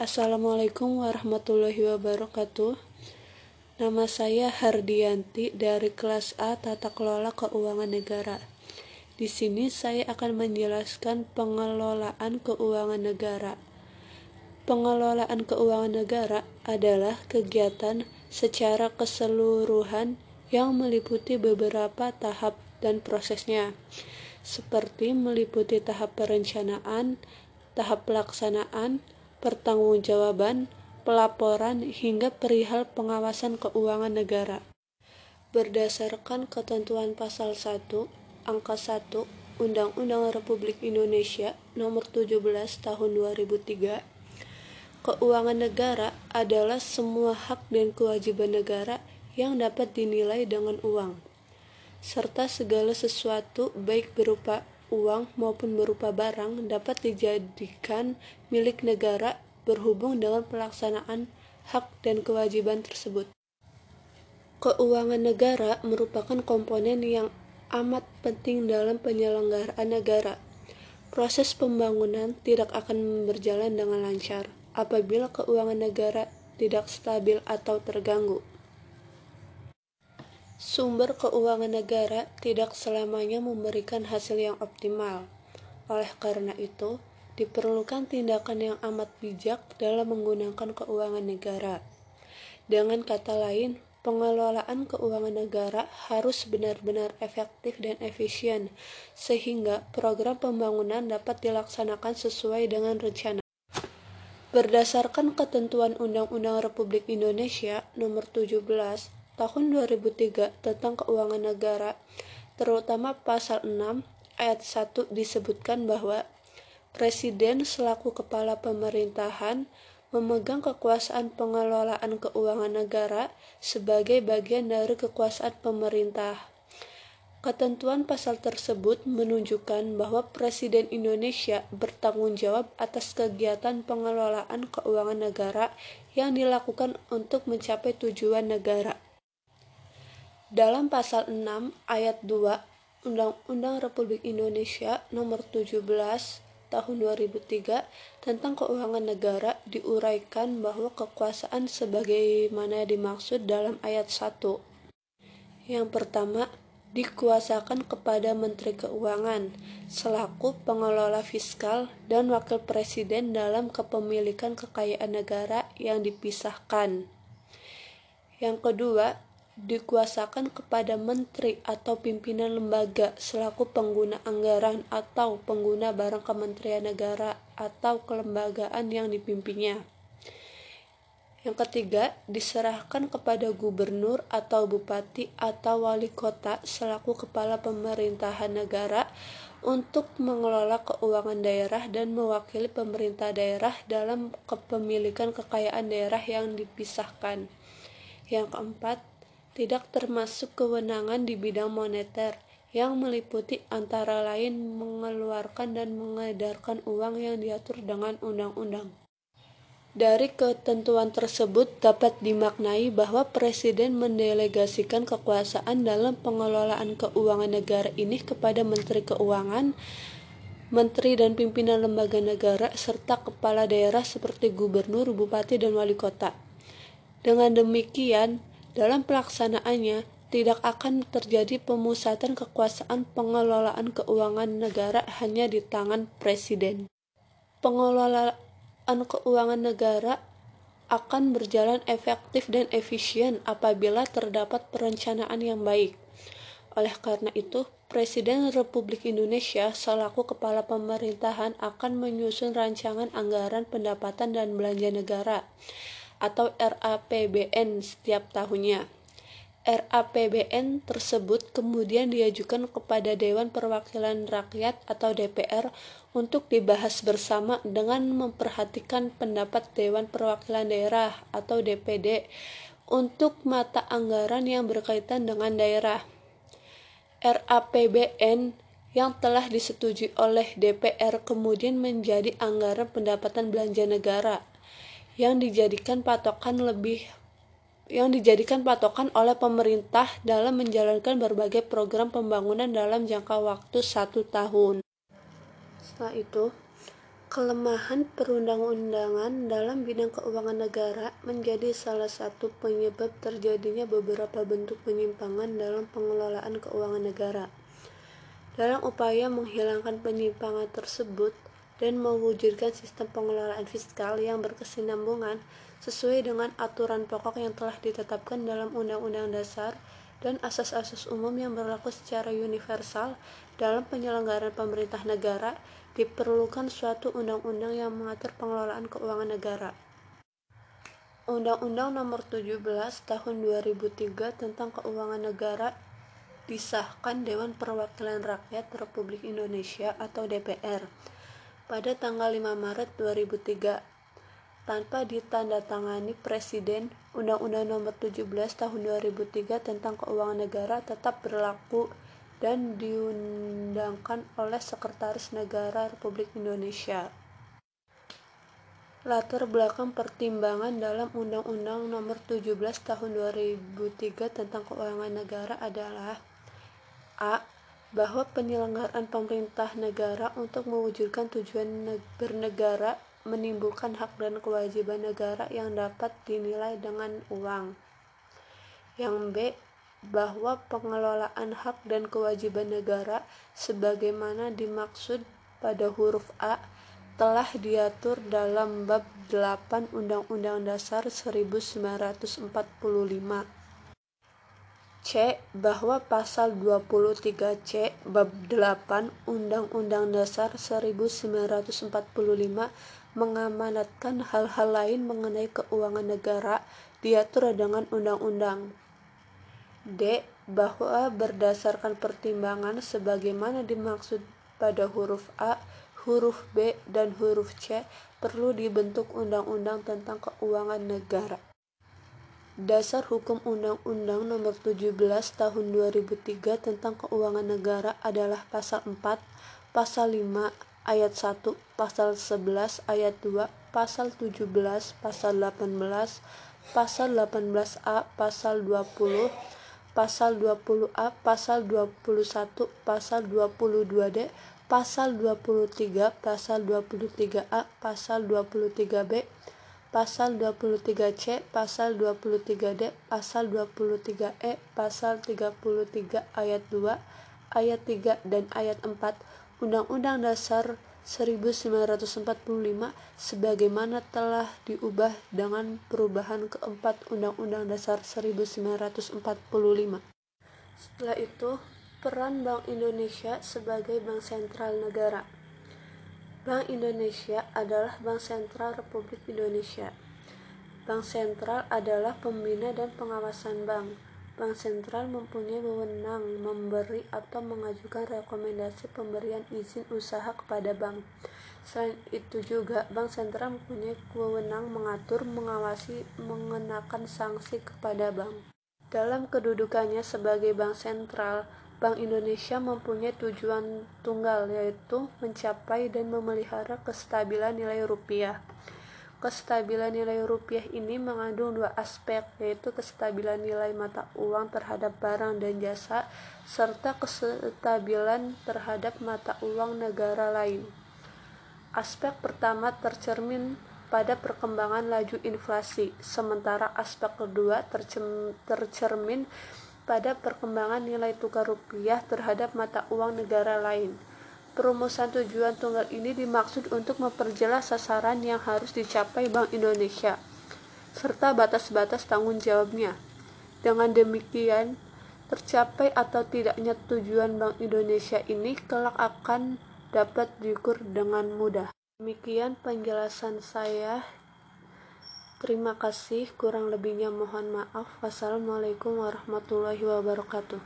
Assalamualaikum warahmatullahi wabarakatuh. Nama saya Hardianti dari kelas A Tata Kelola Keuangan Negara. Di sini saya akan menjelaskan pengelolaan keuangan negara. Pengelolaan keuangan negara adalah kegiatan secara keseluruhan yang meliputi beberapa tahap dan prosesnya, seperti meliputi tahap perencanaan, tahap pelaksanaan, pertanggungjawaban, pelaporan, hingga perihal pengawasan keuangan negara. Berdasarkan ketentuan pasal 1, angka 1, Undang-Undang Republik Indonesia Nomor 17 Tahun 2003, keuangan negara adalah semua hak dan kewajiban negara yang dapat dinilai dengan uang, serta segala sesuatu baik berupa uang maupun berupa barang dapat dijadikan milik negara berhubung dengan pelaksanaan hak dan kewajiban tersebut. Keuangan negara merupakan komponen yang amat penting dalam penyelenggaraan negara. Proses pembangunan tidak akan berjalan dengan lancar apabila keuangan negara tidak stabil atau terganggu. Sumber keuangan negara tidak selamanya memberikan hasil yang optimal. Oleh karena itu, diperlukan tindakan yang amat bijak dalam menggunakan keuangan negara. Dengan kata lain, pengelolaan keuangan negara harus benar-benar efektif dan efisien, sehingga program pembangunan dapat dilaksanakan sesuai dengan rencana. Berdasarkan ketentuan Undang-Undang Republik Indonesia Nomor 17 tahun 2003 tentang keuangan negara, terutama pasal 6 ayat 1 disebutkan bahwa Presiden selaku kepala pemerintahan memegang kekuasaan pengelolaan keuangan negara sebagai bagian dari kekuasaan pemerintah. Ketentuan pasal tersebut menunjukkan bahwa Presiden Indonesia bertanggung jawab atas kegiatan pengelolaan keuangan negara yang dilakukan untuk mencapai tujuan negara. Dalam pasal 6 ayat 2 Undang-Undang Republik Indonesia Nomor 17 Tahun 2003 tentang keuangan negara diuraikan bahwa kekuasaan sebagaimana dimaksud dalam ayat 1. Yang pertama, dikuasakan kepada Menteri Keuangan selaku pengelola fiskal dan wakil presiden dalam kepemilikan kekayaan negara yang dipisahkan. Yang kedua, dikuasakan kepada menteri atau pimpinan lembaga selaku pengguna anggaran atau pengguna barang kementerian negara atau kelembagaan yang dipimpinnya. Yang ketiga, diserahkan kepada gubernur atau bupati atau wali kota selaku kepala pemerintahan negara untuk mengelola keuangan daerah dan mewakili pemerintah daerah dalam kepemilikan kekayaan daerah yang dipisahkan. Yang keempat, tidak termasuk kewenangan di bidang moneter yang meliputi antara lain mengeluarkan dan mengedarkan uang yang diatur dengan undang-undang. Dari ketentuan tersebut dapat dimaknai bahwa Presiden mendelegasikan kekuasaan dalam pengelolaan keuangan negara ini kepada Menteri Keuangan, Menteri dan pimpinan lembaga negara, serta kepala daerah seperti gubernur, bupati, dan wali kota. Dengan demikian, dalam pelaksanaannya, tidak akan terjadi pemusatan kekuasaan pengelolaan keuangan negara hanya di tangan presiden. Pengelolaan keuangan negara akan berjalan efektif dan efisien apabila terdapat perencanaan yang baik. Oleh karena itu, Presiden Republik Indonesia selaku kepala pemerintahan akan menyusun rancangan anggaran pendapatan dan belanja negara atau RAPBN setiap tahunnya. RAPBN tersebut kemudian diajukan kepada Dewan Perwakilan Rakyat atau DPR untuk dibahas bersama dengan memperhatikan pendapat Dewan Perwakilan Daerah atau DPD untuk mata anggaran yang berkaitan dengan daerah. RAPBN yang telah disetujui oleh DPR kemudian menjadi anggaran pendapatan belanja negara yang dijadikan patokan lebih yang dijadikan patokan oleh pemerintah dalam menjalankan berbagai program pembangunan dalam jangka waktu satu tahun. Setelah itu, Kelemahan perundang-undangan dalam bidang keuangan negara menjadi salah satu penyebab terjadinya beberapa bentuk penyimpangan dalam pengelolaan keuangan negara. Dalam upaya menghilangkan penyimpangan tersebut dan mewujudkan sistem pengelolaan fiskal yang berkesinambungan sesuai dengan aturan pokok yang telah ditetapkan dalam Undang-Undang Dasar dan asas-asas umum yang berlaku secara universal dalam penyelenggaraan pemerintah negara diperlukan suatu undang-undang yang mengatur pengelolaan keuangan negara. Undang-Undang Nomor 17 Tahun 2003 tentang Keuangan Negara disahkan Dewan Perwakilan Rakyat Republik Indonesia atau DPR pada tanggal 5 Maret 2003 tanpa ditandatangani Presiden, Undang-Undang Nomor 17 Tahun 2003 tentang Keuangan Negara tetap berlaku dan diundangkan oleh Sekretaris Negara Republik Indonesia. Latar belakang pertimbangan dalam Undang-Undang Nomor 17 Tahun 2003 tentang Keuangan Negara adalah a. bahwa penyelenggaraan pemerintah negara untuk mewujudkan tujuan bernegara menimbulkan hak dan kewajiban negara yang dapat dinilai dengan uang. Yang B bahwa pengelolaan hak dan kewajiban negara sebagaimana dimaksud pada huruf A telah diatur dalam bab 8 Undang-Undang Dasar 1945. C. Bahwa pasal 23C bab 8 Undang-Undang Dasar 1945 mengamanatkan hal-hal lain mengenai keuangan negara diatur dengan undang-undang. D. Bahwa berdasarkan pertimbangan sebagaimana dimaksud pada huruf A, huruf B, dan huruf C, perlu dibentuk undang-undang tentang keuangan negara. Dasar Hukum Undang-Undang Nomor 17 Tahun 2003 tentang Keuangan Negara adalah Pasal 4, Pasal 5 ayat 1, Pasal 11 ayat 2, Pasal 17, Pasal 18, Pasal 18A, Pasal 20, pasal 20A, pasal 21, pasal 22D, pasal 23, pasal 23A, pasal 23B, pasal 23C, pasal 23D, pasal 23E, pasal 33 ayat 2, ayat 3 dan ayat 4 Undang-Undang Dasar 1945 sebagaimana telah diubah dengan perubahan keempat Undang-Undang Dasar 1945. Setelah itu, peran Bank Indonesia sebagai bank sentral negara. Bank Indonesia adalah bank sentral Republik Indonesia. Bank sentral adalah pembina dan pengawasan bank Bank Sentral mempunyai wewenang memberi atau mengajukan rekomendasi pemberian izin usaha kepada bank. Selain itu juga, Bank Sentral mempunyai wewenang mengatur, mengawasi, mengenakan sanksi kepada bank. Dalam kedudukannya sebagai bank sentral, Bank Indonesia mempunyai tujuan tunggal yaitu mencapai dan memelihara kestabilan nilai rupiah. Kestabilan nilai rupiah ini mengandung dua aspek, yaitu kestabilan nilai mata uang terhadap barang dan jasa, serta kestabilan terhadap mata uang negara lain. Aspek pertama tercermin pada perkembangan laju inflasi, sementara aspek kedua tercermin pada perkembangan nilai tukar rupiah terhadap mata uang negara lain. Perumusan tujuan tunggal ini dimaksud untuk memperjelas sasaran yang harus dicapai Bank Indonesia, serta batas-batas tanggung jawabnya. Dengan demikian, tercapai atau tidaknya tujuan Bank Indonesia ini kelak akan dapat diukur dengan mudah. Demikian penjelasan saya. Terima kasih, kurang lebihnya mohon maaf. Wassalamualaikum warahmatullahi wabarakatuh.